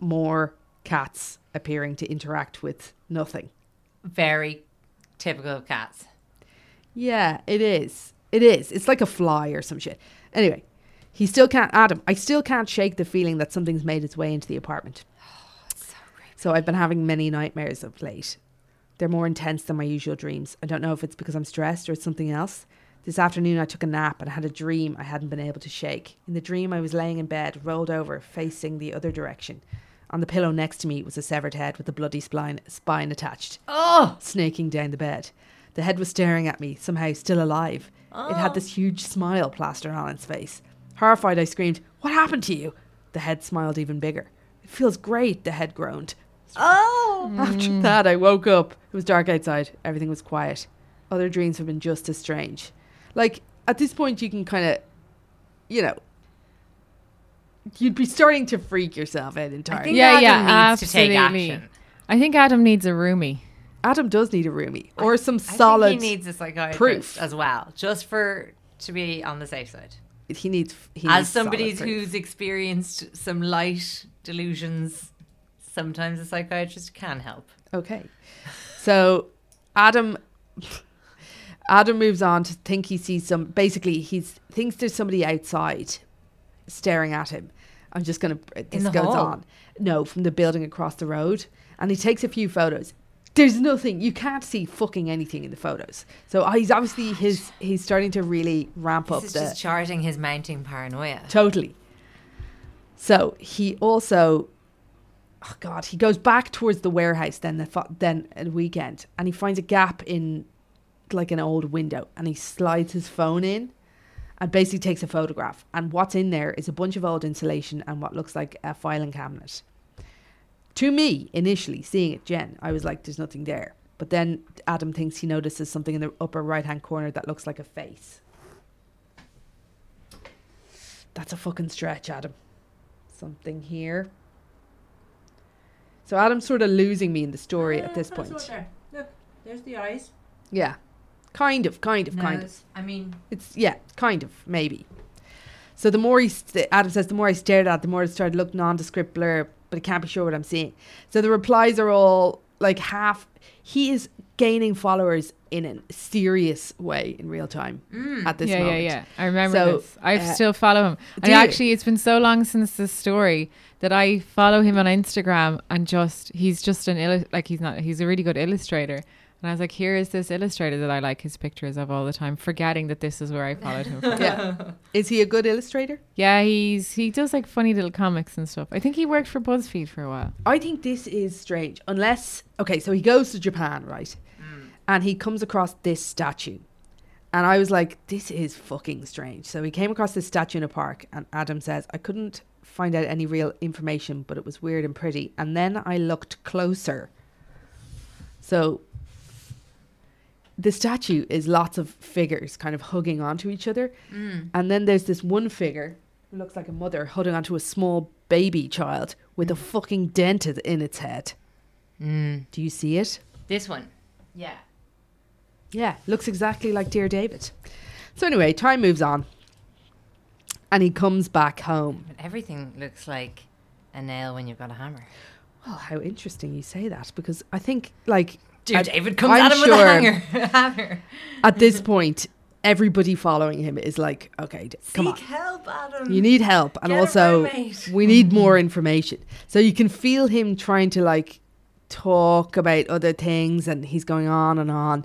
more cats appearing to interact with nothing. Very typical of cats. Yeah, it is. It is. It's like a fly or some shit. Anyway, he still can't. Adam, I still can't shake the feeling that something's made its way into the apartment. Oh, so I've been having many nightmares of late. They're more intense than my usual dreams. I don't know if it's because I'm stressed or it's something else. This afternoon, I took a nap and had a dream I hadn't been able to shake. In the dream, I was laying in bed, rolled over, facing the other direction. On the pillow next to me was a severed head with a bloody spine, spine attached Oh, snaking down the bed. The head was staring at me, somehow still alive. It had oh. this huge smile plastered on its face. Horrified, I screamed, What happened to you? The head smiled even bigger. It feels great, the head groaned. oh. After mm. that, I woke up. It was dark outside. Everything was quiet. Other dreams have been just as strange. Like, at this point, you can kind of, you know, you'd be starting to freak yourself out entirely. yeah, Adam yeah, needs to take action. I think Adam needs a roomie. Adam does need a roomie or some I solid. think he needs a psychiatrist proof. as well, just for to be on the safe side. he needs. He As needs somebody solid proof. who's experienced some light delusions, sometimes a psychiatrist can help. Okay. So Adam Adam moves on to think he sees some basically he thinks there's somebody outside staring at him. I'm just gonna this goes hall? on. No, from the building across the road. And he takes a few photos. There's nothing. You can't see fucking anything in the photos. So uh, he's obviously his he's starting to really ramp up This is the just charting his mounting paranoia. Totally. So he also, oh God, he goes back towards the warehouse then the then at the weekend, and he finds a gap in like an old window, and he slides his phone in, and basically takes a photograph. And what's in there is a bunch of old insulation and what looks like a filing cabinet. To me, initially seeing it, Jen, I was like, "There's nothing there." But then Adam thinks he notices something in the upper right hand corner that looks like a face. That's a fucking stretch, Adam. Something here. So Adam's sort of losing me in the story at this uh, point. Look, there's the eyes. Yeah. Kind of, kind of, kind of. I mean, It's yeah, kind of, maybe. So the more he, st- Adam says, the more I stared at, it, the more it started to look nondescript blur, but I can't be sure what I'm seeing. So the replies are all like half. He is gaining followers in a serious way in real time at this yeah, moment. yeah, yeah. I remember So, this. I uh, still follow him. do And actually, it's been so long since this story that I follow him on Instagram, and just he's just an illu- like he's not he's a really good illustrator. And I was like, here is this illustrator that I like his pictures of all the time, forgetting that this is where I followed him from. Yeah. Is he a good illustrator? yeah, he's he does like funny little comics and stuff. I think he worked for BuzzFeed for a while. I think this is strange. Unless, okay, so he goes to Japan, right? Mm. And he comes across this statue. And I was like, this is fucking strange. So he came across this statue in a park, and Adam says, I couldn't find out any real information, but it was weird and pretty. And then I looked closer. So the statue is lots of figures kind of hugging onto each other. Mm. And then there's this one figure who looks like a mother holding onto a small baby child with a mm. fucking dent in its head. Mm. Do you see it? This one. Yeah. Yeah, looks exactly like Dear David. So anyway, time moves on. And he comes back home. But everything looks like a nail when you've got a hammer. Well, how interesting you say that because I think like At- David comes I'm at him with sure a hanger. hammer. At this point, everybody following him is like, okay, come on. Seek help, Adam. You need help, and Get also we need more information. So you can feel him trying to like talk about other things, and he's going on and on.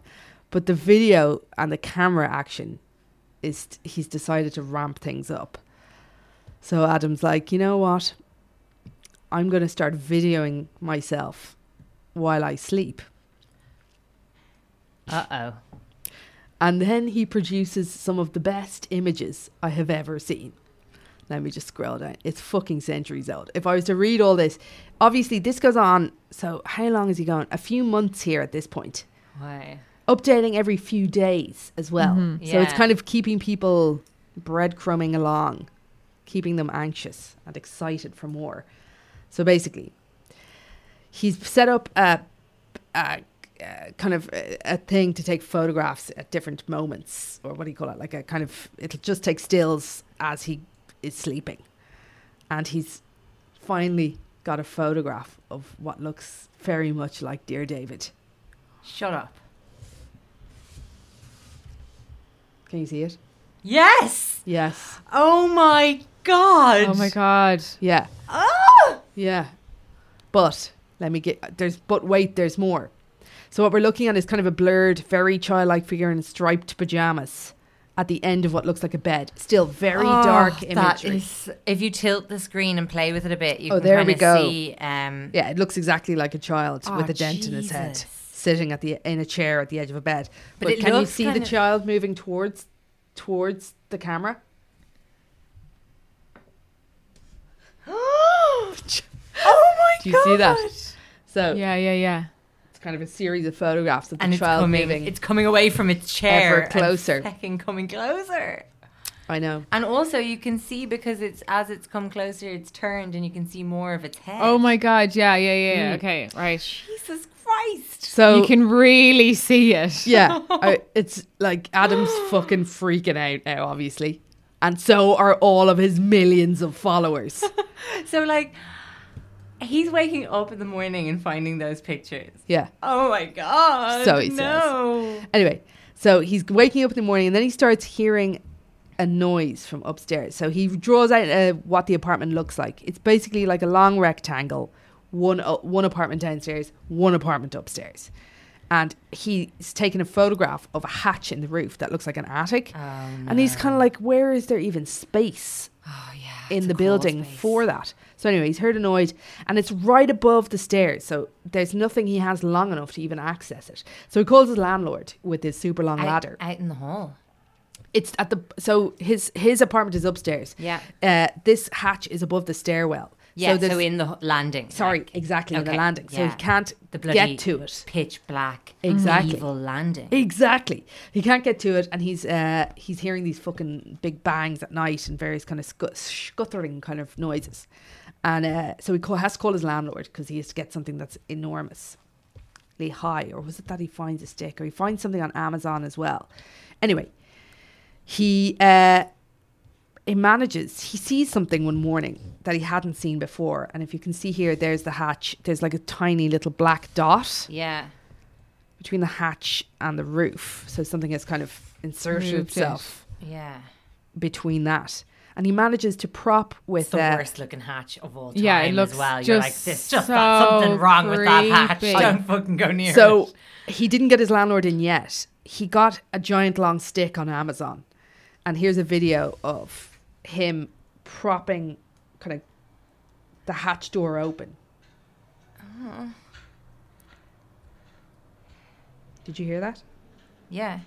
But the video and the camera action is he's decided to ramp things up. So Adam's like, you know what? I'm going to start videoing myself while I sleep. Uh oh. And then he produces some of the best images I have ever seen. Let me just scroll down. It's fucking centuries old. If I was to read all this, obviously this goes on. So how long is he going? A few months here at this point. Why? Updating every few days as well. So it's kind of keeping people breadcrumbing along, keeping them anxious and excited for more. So basically, he's set up a, a, a kind of a, a thing to take photographs at different moments, or what do you call it? Like a kind of it'll just take stills as he is sleeping, and he's finally got a photograph of what looks very much like Dear David. Shut up. Can you see it? Yes. Yes. Oh my god. Oh my god. Yeah. Ah! Yeah. But let me get there's but wait, there's more. So what we're looking at is kind of a blurred, very childlike figure in striped pajamas at the end of what looks like a bed. Still very dark Oh, That imagery. is, if you tilt the screen and play with it a bit, you Oh, can there kind we of go. see. Um, yeah, it looks exactly like a child Oh, with a dent in his head, sitting at the in a chair at the edge of a bed. But But, can you see the of- child moving towards towards the camera? oh my god. Do you see that? So Yeah, yeah, yeah. It's kind of a series of photographs of the And it's child coming. moving. It's coming away from its chair. Ever closer. And coming closer. I know. And also, you can see because it's as it's come closer, it's turned, and you can see more of its head. Oh my god. Yeah, yeah, yeah. yeah. Mm. Okay, right. Jesus Christ! So you can really see it. yeah, I, it's like Adam's fucking freaking out now, obviously, and so are all of his millions of followers. So like, he's waking up in the morning and finding those pictures. Yeah. Oh my god! So he says. no. Anyway, so he's waking up in the morning, and then he starts hearing a noise from upstairs. So he draws out uh, what the apartment looks like. It's basically like a long rectangle, one uh, one apartment downstairs, one apartment upstairs. And he's taken a photograph of a hatch in the roof that looks like an attic. Oh, And he's kind of like, where is there even space Oh yeah. in the building space. for that? So anyway, he's heard a noise, and it's right above the stairs. So there's nothing he has long enough to even access it. So he calls his landlord with his super long out, ladder. out in the hall. It's at the so his his apartment is upstairs. Yeah. Uh, this hatch is above the stairwell. Yeah. So, there's- in the landing. sorry, like, exactly in the okay, landing. So yeah. he can't the bloody get to it. Pitch black. Exactly. Evil landing. Exactly. He can't get to it, and he's uh, he's hearing these fucking big bangs at night and various kind of scu- scuttering kind of noises, and uh, so he call, has to call his landlord because he has to get something that's enormously high, or was it that he finds a stick, or he finds something on Amazon as well. Anyway, he uh, he manages, he sees something one morning that he hadn't seen before. And if you can see here, there's the hatch. There's like a tiny little black dot Yeah. between the hatch and the roof. So something has kind of inserted Moved it. itself Yeah. between that. And he manages to prop with It's the uh, worst looking hatch of all time Yeah, it looks as well. You're like, just there's just got so something wrong with that hatch. creepy. Don't fucking go near it. So it. he didn't get his landlord in yet. He got a giant long stick on Amazon. And here's a video of him propping kind of the hatch door open. Uh-huh. Did you hear that? Yeah.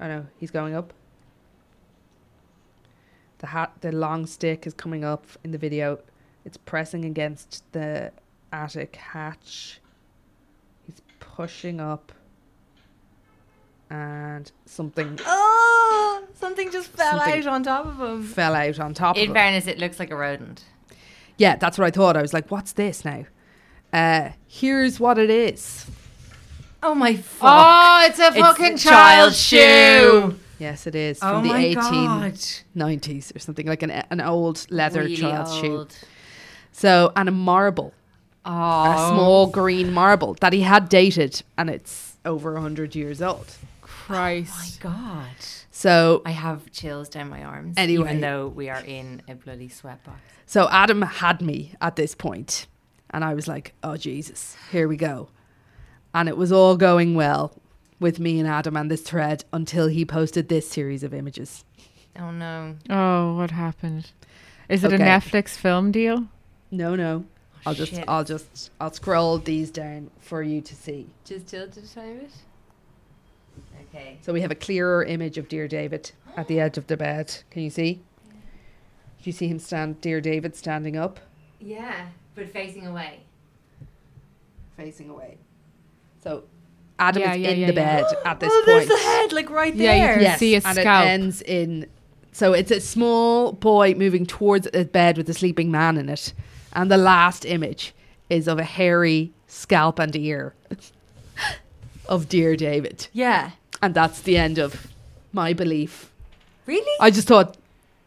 Oh no, he's going up. The hat, the long stick is coming up in the video. It's pressing against the attic hatch. He's pushing up, and something Oh, something just fell Something- out on top of him. fell out on top of In him. fairness, it looks like a rodent. Yeah, that's what I thought. I was like, "What's this now?" Uh, here's what it is. Oh my fuck. Oh, it's a It's fucking a child shoe. Yes, it is Oh from the my god. nineties or something like an an old leather Really child's shoe. old. So and a marble. Oh. a small green marble that he had dated, and it's over hundred years old. Christ. Oh my Christ. god. So, I have chills down my arms. Anyway. Even though we are in a bloody sweatbox. so Adam had me at this point, and I was like, "Oh Jesus, here we go," and it was all going well with me and Adam and this thread until he posted this series of images. Oh no. Oh, what happened? Is it Okay. a Netflix film deal? No, no, oh, I'll just, shit. I'll just, I'll scroll these down for you to see. Just tilt it a tiny bit. Okay. So we have a clearer image of dear David at the edge of the bed. Can you see? Do you see him stand, dear David, standing up? Yeah, but facing away. facing away. So Adam Yeah, is yeah, in yeah, the yeah. bed at this oh, point. there's the head, like right there. Yeah, you there. can Yes, see a and scalp. it ends in. So it's a small boy moving towards a bed with a sleeping man in it, and the last image is of a hairy scalp and ear of dear David, Yeah. And that's the end of my belief. Really? I just thought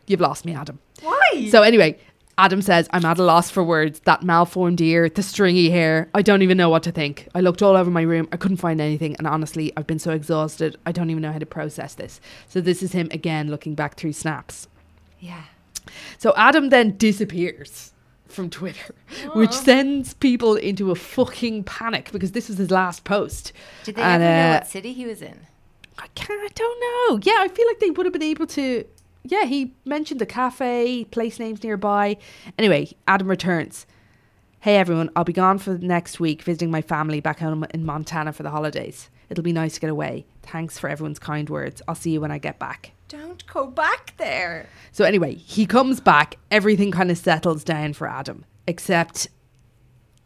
you've lost me, Adam. Why? So anyway, Adam says, I'm at a loss for words. That malformed ear, the stringy hair. I don't even know what to think. I looked all over my room. I couldn't find anything. And honestly, I've been so exhausted. I don't even know how to process this. So this is him again looking back through snaps. yeah. So Adam then disappears from Twitter, which sends people into a fucking panic because this was his last post. Did they And, ever know uh, what city he was in? I can't. I don't know. Yeah, I feel like they would have been able to. Yeah, he mentioned the cafe, place names nearby. Anyway, Adam returns. Hey everyone, I'll be gone for the next week visiting my family back home in Montana for the holidays. It'll be nice to get away. Thanks for everyone's kind words. I'll see you when I get back. Don't go back there. So anyway, he comes back. Everything kind of settles down for Adam, except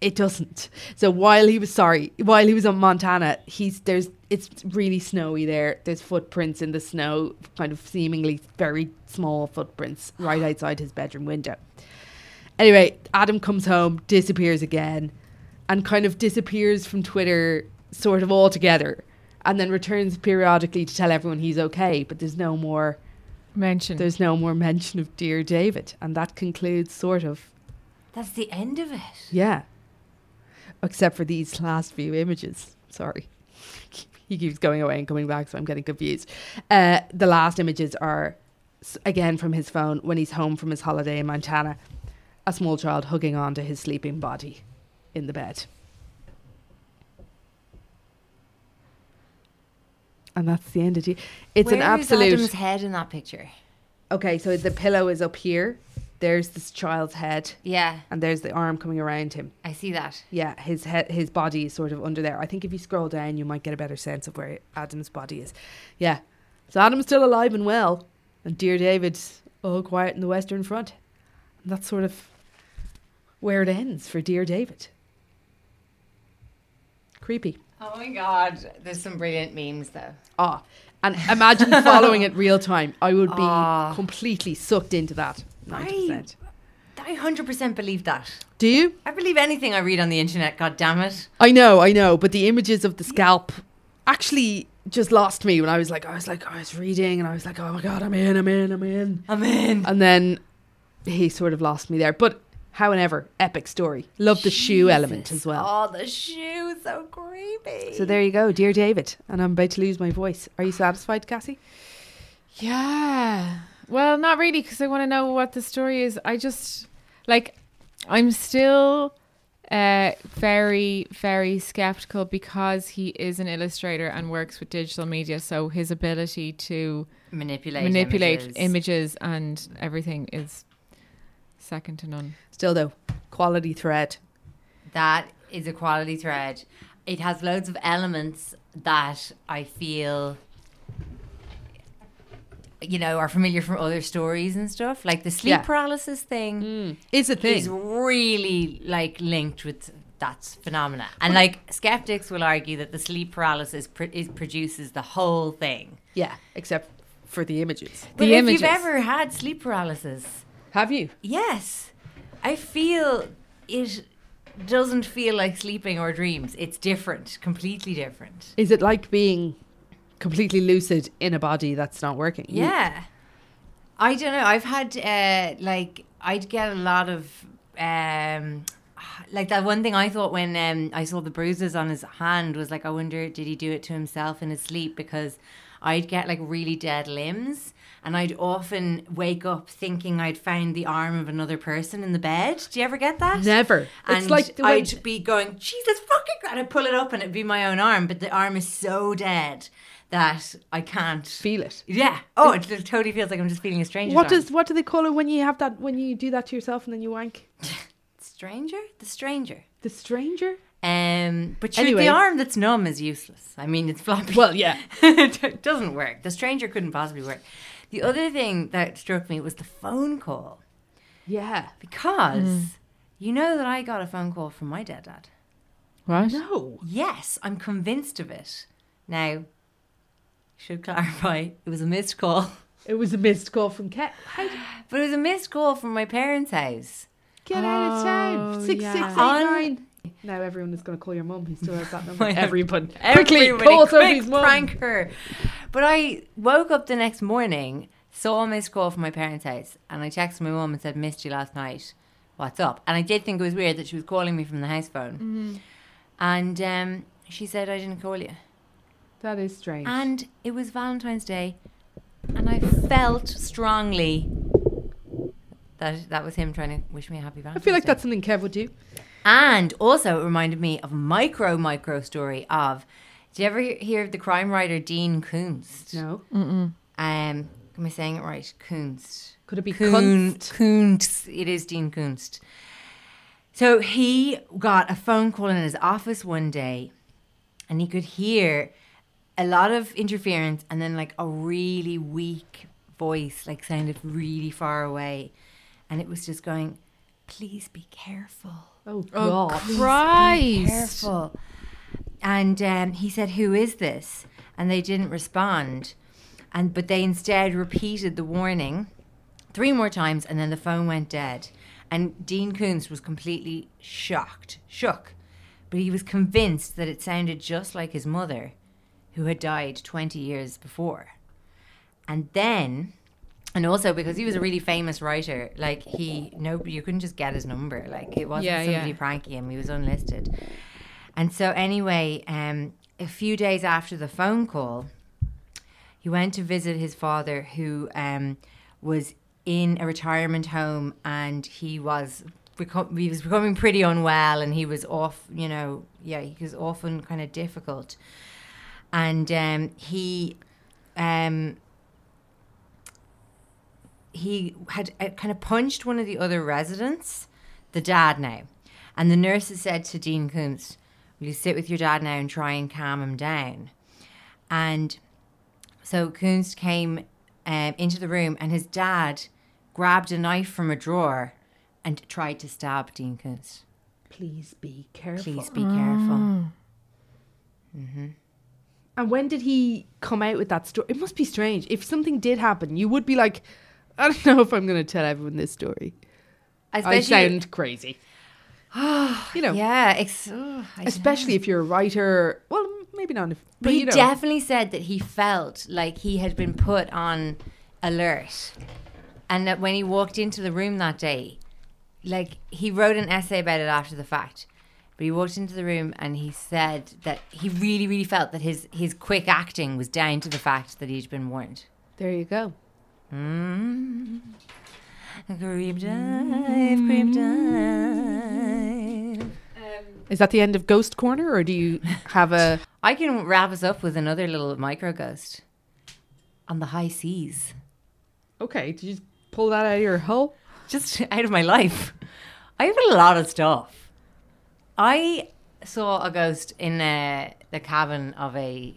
it doesn't. So while he was sorry, while he was on Montana, he's there's it's really snowy there. There's footprints in the snow, kind of seemingly very small footprints right outside his bedroom window. Anyway, Adam comes home, disappears again, and kind of disappears from Twitter sort of altogether, and then returns periodically to tell everyone he's okay. But there's no more Mention. there's no more mention of dear David, and that concludes sort of That's the end of it. yeah, except for these last few images. Sorry, he keeps going away and coming back, so I'm getting confused. Uh, the last images are again from his phone when he's home from his holiday in Montana. A small child hugging on to his sleeping body in the bed. And that's the end of it. It's an Where is absolute. Adam's head in that picture. Okay, so the pillow is up here. There's this child's head, Yeah, and there's the arm coming around him. I see that. Yeah, his head, his body is sort of under there. I think if you scroll down, you might get a better sense of where Adam's body is. Yeah, so Adam's still alive and well, and dear David's all quiet in the Western Front. And that's sort of where it ends for dear David. Creepy. Oh my god, there's some brilliant memes though. Ah, and imagine following it real time. I would be Ah. completely sucked into that. Ninety percent. I 100% believe that. Do you? I believe anything I read on the internet, god damn it. I know, I know, but the images of the scalp actually just lost me when I was like, I was like, I was reading and I was like, oh my god, I'm in, I'm in, I'm in. I'm in. And then he sort of lost me there. But however, epic story. Love the shoe element as well. Oh, the shoe, so creepy. So there you go, dear David. And I'm about to lose my voice. Are you satisfied, Cassie? Yeah. Well, not really, because I want to know what the story is. I just like, I'm still uh, very, very skeptical because he is an illustrator and works with digital media. So his ability to manipulate manipulate images. images. and everything is second to none. Still though, quality thread. That is a quality thread. It has loads of elements that I feel, you know, are familiar from other stories and stuff. Like the sleep Yeah. paralysis thing mm. Is a thing. is really like linked with that phenomena. And like skeptics will argue that the sleep paralysis pr- is, produces the whole thing. yeah, except for the images. But The if images. you've ever had sleep paralysis, Have you? Yes. I feel it doesn't feel like sleeping or dreams. It's different, completely different. Is it like being completely lucid in a body that's not working? Yeah. I don't know. I've had uh like I'd get a lot of um like that one thing I thought when um I saw the bruises on his hand was like I wonder did he do it to himself in his sleep because I'd get like really dead limbs and I'd often wake up thinking I'd found the arm of another person in the bed. Do you ever get that? Never. And It's like I'd be going, Jesus fucking God, I'd pull it up and it'd be my own arm, but the arm is so dead that I can't Feel it. yeah. Oh, it totally feels like I'm just feeling a stranger. What does what do they call it when you have that when you do that to yourself and then you wank? stranger? The stranger. The stranger? Um, but sure, Anyway. the arm that's numb is useless. I mean, it's floppy. Well, yeah. it doesn't work. The stranger couldn't possibly work. The other thing that struck me was the phone call Yeah. because you know that I got a phone call from my dead dad. Right? No. Yes, I'm convinced of it. Now, should clarify, it was a missed call, It was a missed call from Kev. How but it was a missed call from my parents' house. get out of town? Oh, Six yeah. six eight On- nine. Now everyone is going to call your mum. He still has that number. I know. Everyone, quickly Everybody call quick Sophie's mum. prank her. But I woke up the next morning, saw a missed call from my parents' house, and I texted my mum and said, "Missed you last night. What's up?" And I did think it was weird that she was calling me from the house phone. Mm-hmm. And um, she said, "I didn't call you." That is strange. And it was Valentine's Day, and I felt strongly that that was him trying to wish me a happy Valentine's. I feel like Day. that's something Kev would do. And also, it reminded me of a micro, micro story of. Did you ever hear- hear of the crime writer Dean Kunst? No. Um, am I saying it right? Kunst. Could it be Kun- Kunst? Kunst. It is Dean Kunst. So he got a phone call in his office one day, and he could hear a lot of interference, and then like a really weak voice, like sounded really far away, and it was just going, "Please be careful." Oh, Oh, God. Christ. careful. And um, he said, "Who is this?" And they didn't respond, and but they instead repeated the warning three more times, and then the phone went dead. And Dean Koontz was completely shocked, shook, but he was convinced that it sounded just like his mother, who had died twenty years before. And then, and also because he was a really famous writer, like he no, you couldn't just get his number. Like it wasn't Yeah, somebody yeah. pranking him; he was unlisted. And so, anyway, um, a few days after the phone call, he went to visit his father, who um, was in a retirement home, and he was beco- he was becoming pretty unwell, and he was off. You know, yeah, he was often kind of difficult, and um, he. Um, he had uh, kind of punched one of the other residents, the dad now. And the nurses said to Dean Koontz, Will you sit with your dad now and try and calm him down? And so Koontz came um, into the room, and his dad grabbed a knife from a drawer and tried to stab Dean Koontz. Please be careful. Please be careful. And when did he come out with that story? It must be strange. If something did happen, you would be like, I don't know if I'm going to tell everyone this story. I Especially, sound crazy. you know, yeah, ex- oh, I especially if you're a writer. Well, maybe not. If, But you he know. definitely said that he felt like he had been put on alert. And that when he walked into the room that day, like he wrote an essay about it after the fact. But he walked into the room and he said that he really, really felt that his, his quick acting was down to the fact that he'd been warned. There you go. Mm. Creep dive, creep dive. Is that the end of Ghost Corner, or do you have a? I can wrap us up with another little micro ghost on the high seas. Okay, did you pull that out of your hull? Just out of my life. I have a lot of stuff. I saw a ghost in uh, the cabin of a,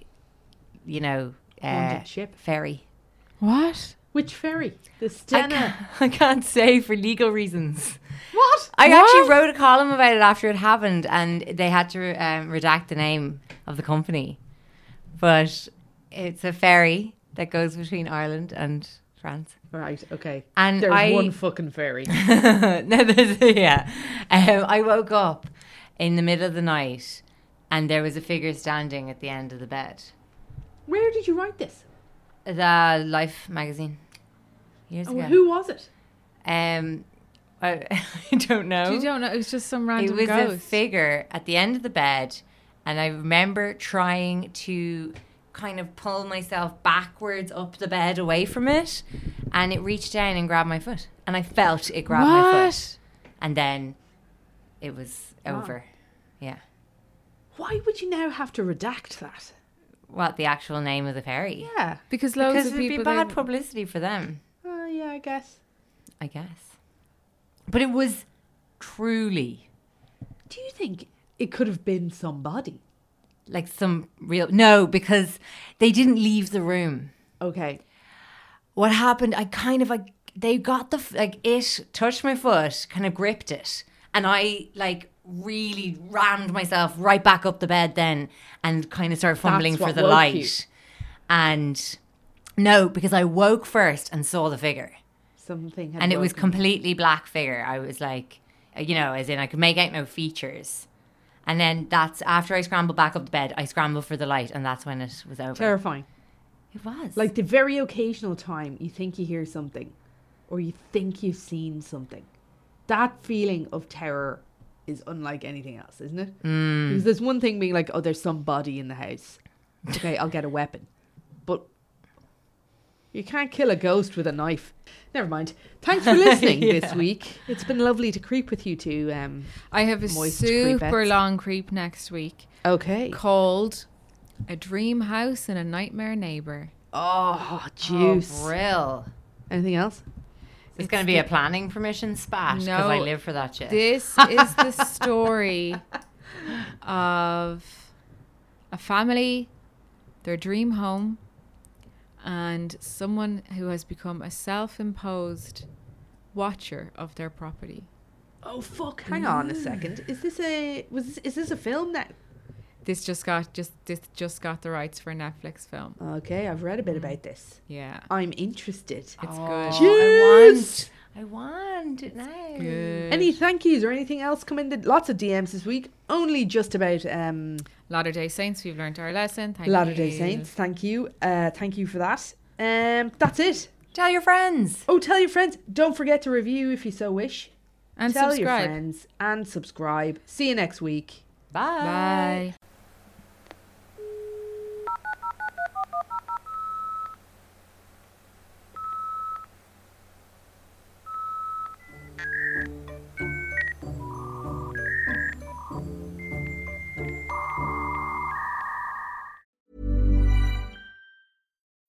you know, uh, ship? ferry. What? Which ferry? The I Stena. can't, I can't say for legal reasons. What? I What? actually wrote a column about it after it happened, and they had to um, redact the name of the company. But it's a ferry that goes between Ireland and France. Right. Okay. And There's I- one fucking ferry. no, there's, yeah. Um, I woke up in the middle of the night, and there was a figure standing at the end of the bed. Where did you write this? The Life magazine. Years Oh, ago. who was it? Um, I, I don't know. You don't know. It was just some random. it random was a figure at the end of the bed and i remember trying to kind of pull myself backwards up the bed away from it and it reached down and grabbed my foot and i felt it grab my foot and then it was over yeah Why would you now have to redact that? what the actual name of the ferry Yeah. because loads because of it'd be bad publicity for them Uh, yeah, I guess. i guess but it was truly Do you think it could have been somebody? like some real no because they didn't leave the room Okay. what happened i kind of like they got the like it touched my foot kind of gripped it and i like really rammed myself right back up the bed then and kind of started fumbling That's for the light. you. and no because i woke first and saw the figure. Something had and it was completely black figure. I was like uh, you know as in i could make out no features. And then that's after i scrambled back up the bed i scrambled for the light and that's when it was over. Terrifying. it was. Like the very occasional time you think you hear something or you think you've seen something. That feeling of terror is unlike anything else, isn't it? Mm. Because there's one thing being like, oh, there's somebody in the house. Okay, I'll get a weapon. But you can't kill a ghost with a knife. Never mind. Thanks for listening this week. It's been lovely to creep with you two. Um, I have a super creepettes. long creep next week okay. called "A Dream House and a Nightmare Neighbor." Oh, juice. oh, Anything else? It's, going to be a planning permission spat because I live for that shit. This is the story of a family, their dream home, and someone who has become a self-imposed watcher of their property. Oh fuck! Hang on a mm. second. Is this a was this, is this a film now? This just got just this just got the rights for a Netflix film. Okay, I've read a bit about this. Yeah, I'm interested. it's Oh, good. I want. I want it now. Good. Any thank yous or anything else come in? The, lots of DMs this week. Only just about um, Latter Day Saints. We've learned our lesson. Thank Latter Day. Saints. Thank you. Uh, thank you for that. Um, that's it. Tell your friends. Oh, tell your friends. Don't forget to review if you so wish. and tell your subscribe. friends and subscribe. See you next week. Bye. Bye.